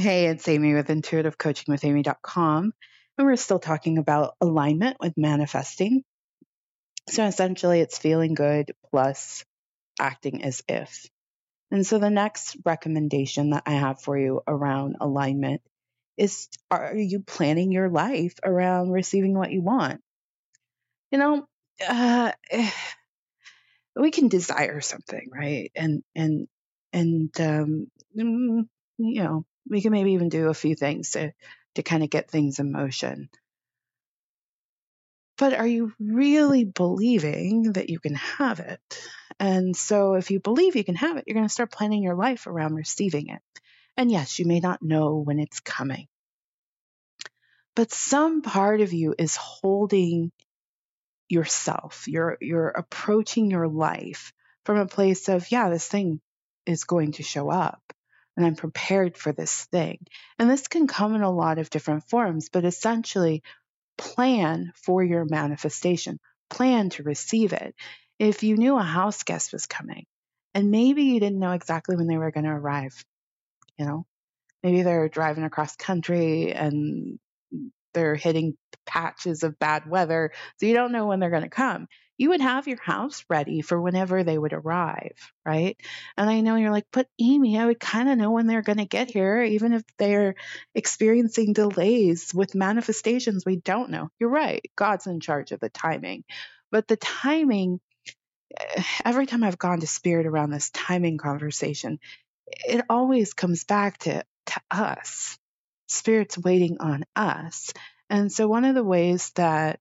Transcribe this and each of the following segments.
Hey, it's Amy with intuitivecoachingwithamy.com. And we're still talking about alignment with manifesting. So essentially, it's feeling good plus acting as if. And so the next recommendation that I have for you around alignment is are you planning your life around receiving what you want? You know, uh, we can desire something, right? And, and, and, um, mm, you know, we can maybe even do a few things to, to kind of get things in motion. But are you really believing that you can have it? And so if you believe you can have it, you're going to start planning your life around receiving it. And yes, you may not know when it's coming. But some part of you is holding yourself. You're you're approaching your life from a place of, yeah, this thing is going to show up and I'm prepared for this thing. And this can come in a lot of different forms, but essentially plan for your manifestation, plan to receive it. If you knew a house guest was coming and maybe you didn't know exactly when they were going to arrive, you know, maybe they're driving across country and they're hitting patches of bad weather, so you don't know when they're going to come you would have your house ready for whenever they would arrive, right? And I know you're like, but Amy, I would kind of know when they're going to get here, even if they're experiencing delays with manifestations. We don't know. You're right. God's in charge of the timing. But the timing, eh, every time I've gone to spirit around this timing conversation, it always comes back to, to us. Spirit's waiting on us. And so, one of the ways that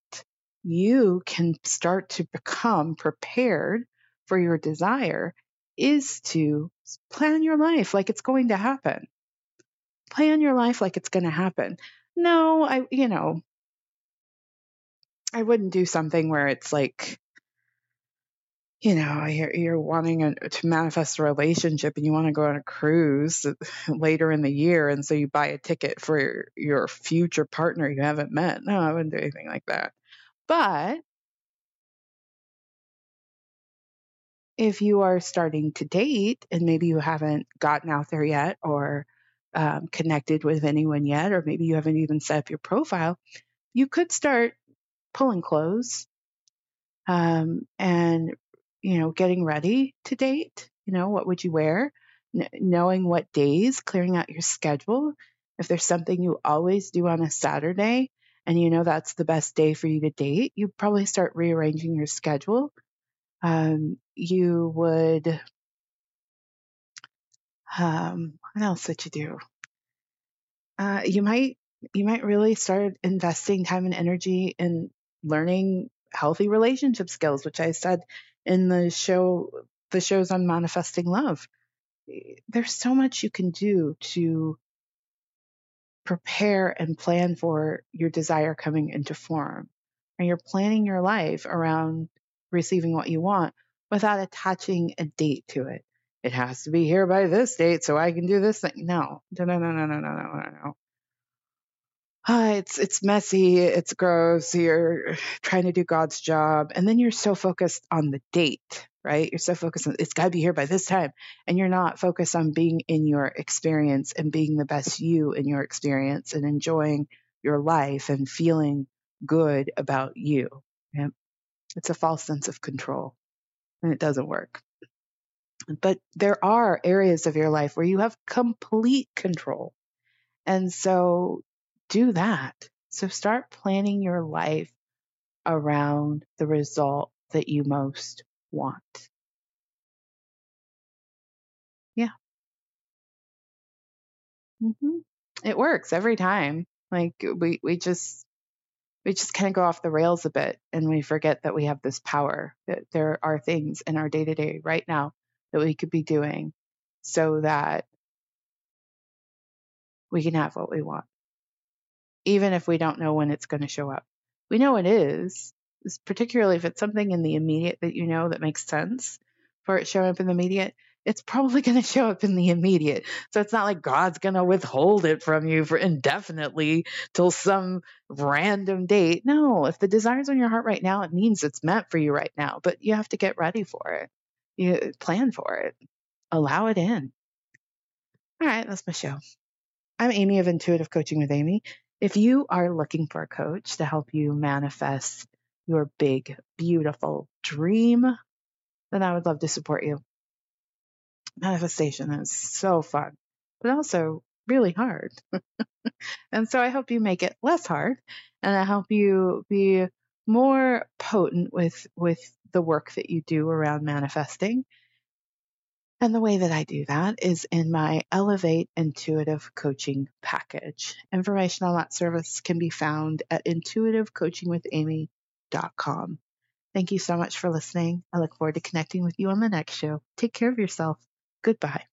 you can start to become prepared for your desire is to plan your life like it's going to happen. Plan your life like it's going to happen. No, I, you know, I wouldn't do something where it's like, you know, you're, you're wanting a, to manifest a relationship and you want to go on a cruise later in the year. And so you buy a ticket for your future partner you haven't met. No, I wouldn't do anything like that. But if you are starting to date and maybe you haven't gotten out there yet or um, connected with anyone yet, or maybe you haven't even set up your profile, you could start pulling clothes um, and, you know, getting ready to date. You know, what would you wear? N- knowing what days, clearing out your schedule. If there's something you always do on a Saturday, and you know that's the best day for you to date, you probably start rearranging your schedule. Um, you would, um, what else would you do? Uh, you might you might really start investing time and energy in learning healthy relationship skills, which I said in the show the shows on manifesting love. There's so much you can do to prepare and plan for your desire coming into form. And you're planning your life around receiving what you want without attaching a date to it. It has to be here by this date so I can do this thing. No, no, no, no, no, no, no, no, no. Uh, it's it's messy, it's gross. You're trying to do God's job, and then you're so focused on the date right? You're so focused on it's got to be here by this time. And you're not focused on being in your experience and being the best you in your experience and enjoying your life and feeling good about you. It's a false sense of control and it doesn't work. But there are areas of your life where you have complete control. And so do that. So start planning your life around the result that you most want. Yeah. hmm It works every time. Like we we just we just kind of go off the rails a bit and we forget that we have this power that there are things in our day to day right now that we could be doing so that we can have what we want even if we don't know when it's going to show up we know it is particularly if it's something in the immediate that you know that makes sense for it showing up in the immediate, it's probably going to show up in the immediate. So it's not like God's going to withhold it from you for indefinitely till some random date. No, if the desire's on your heart right now, it means it's meant for you right now, but you have to get ready for it. You plan for it, allow it in. All right, that's my show. I'm Amy of Intuitive Coaching with Amy. If you are looking for a coach to help you manifest your big, beautiful dream, then I would love to support you. Manifestation is so fun, but also really hard. and so I hope you make it less hard and I help you be more potent with with the work that you do around manifesting. And the way that I do that is in my Elevate Intuitive Coaching package. Information on that service can be found at intuitivecoachingwithamy.com. Thank you so much for listening. I look forward to connecting with you on the next show. Take care of yourself. Goodbye.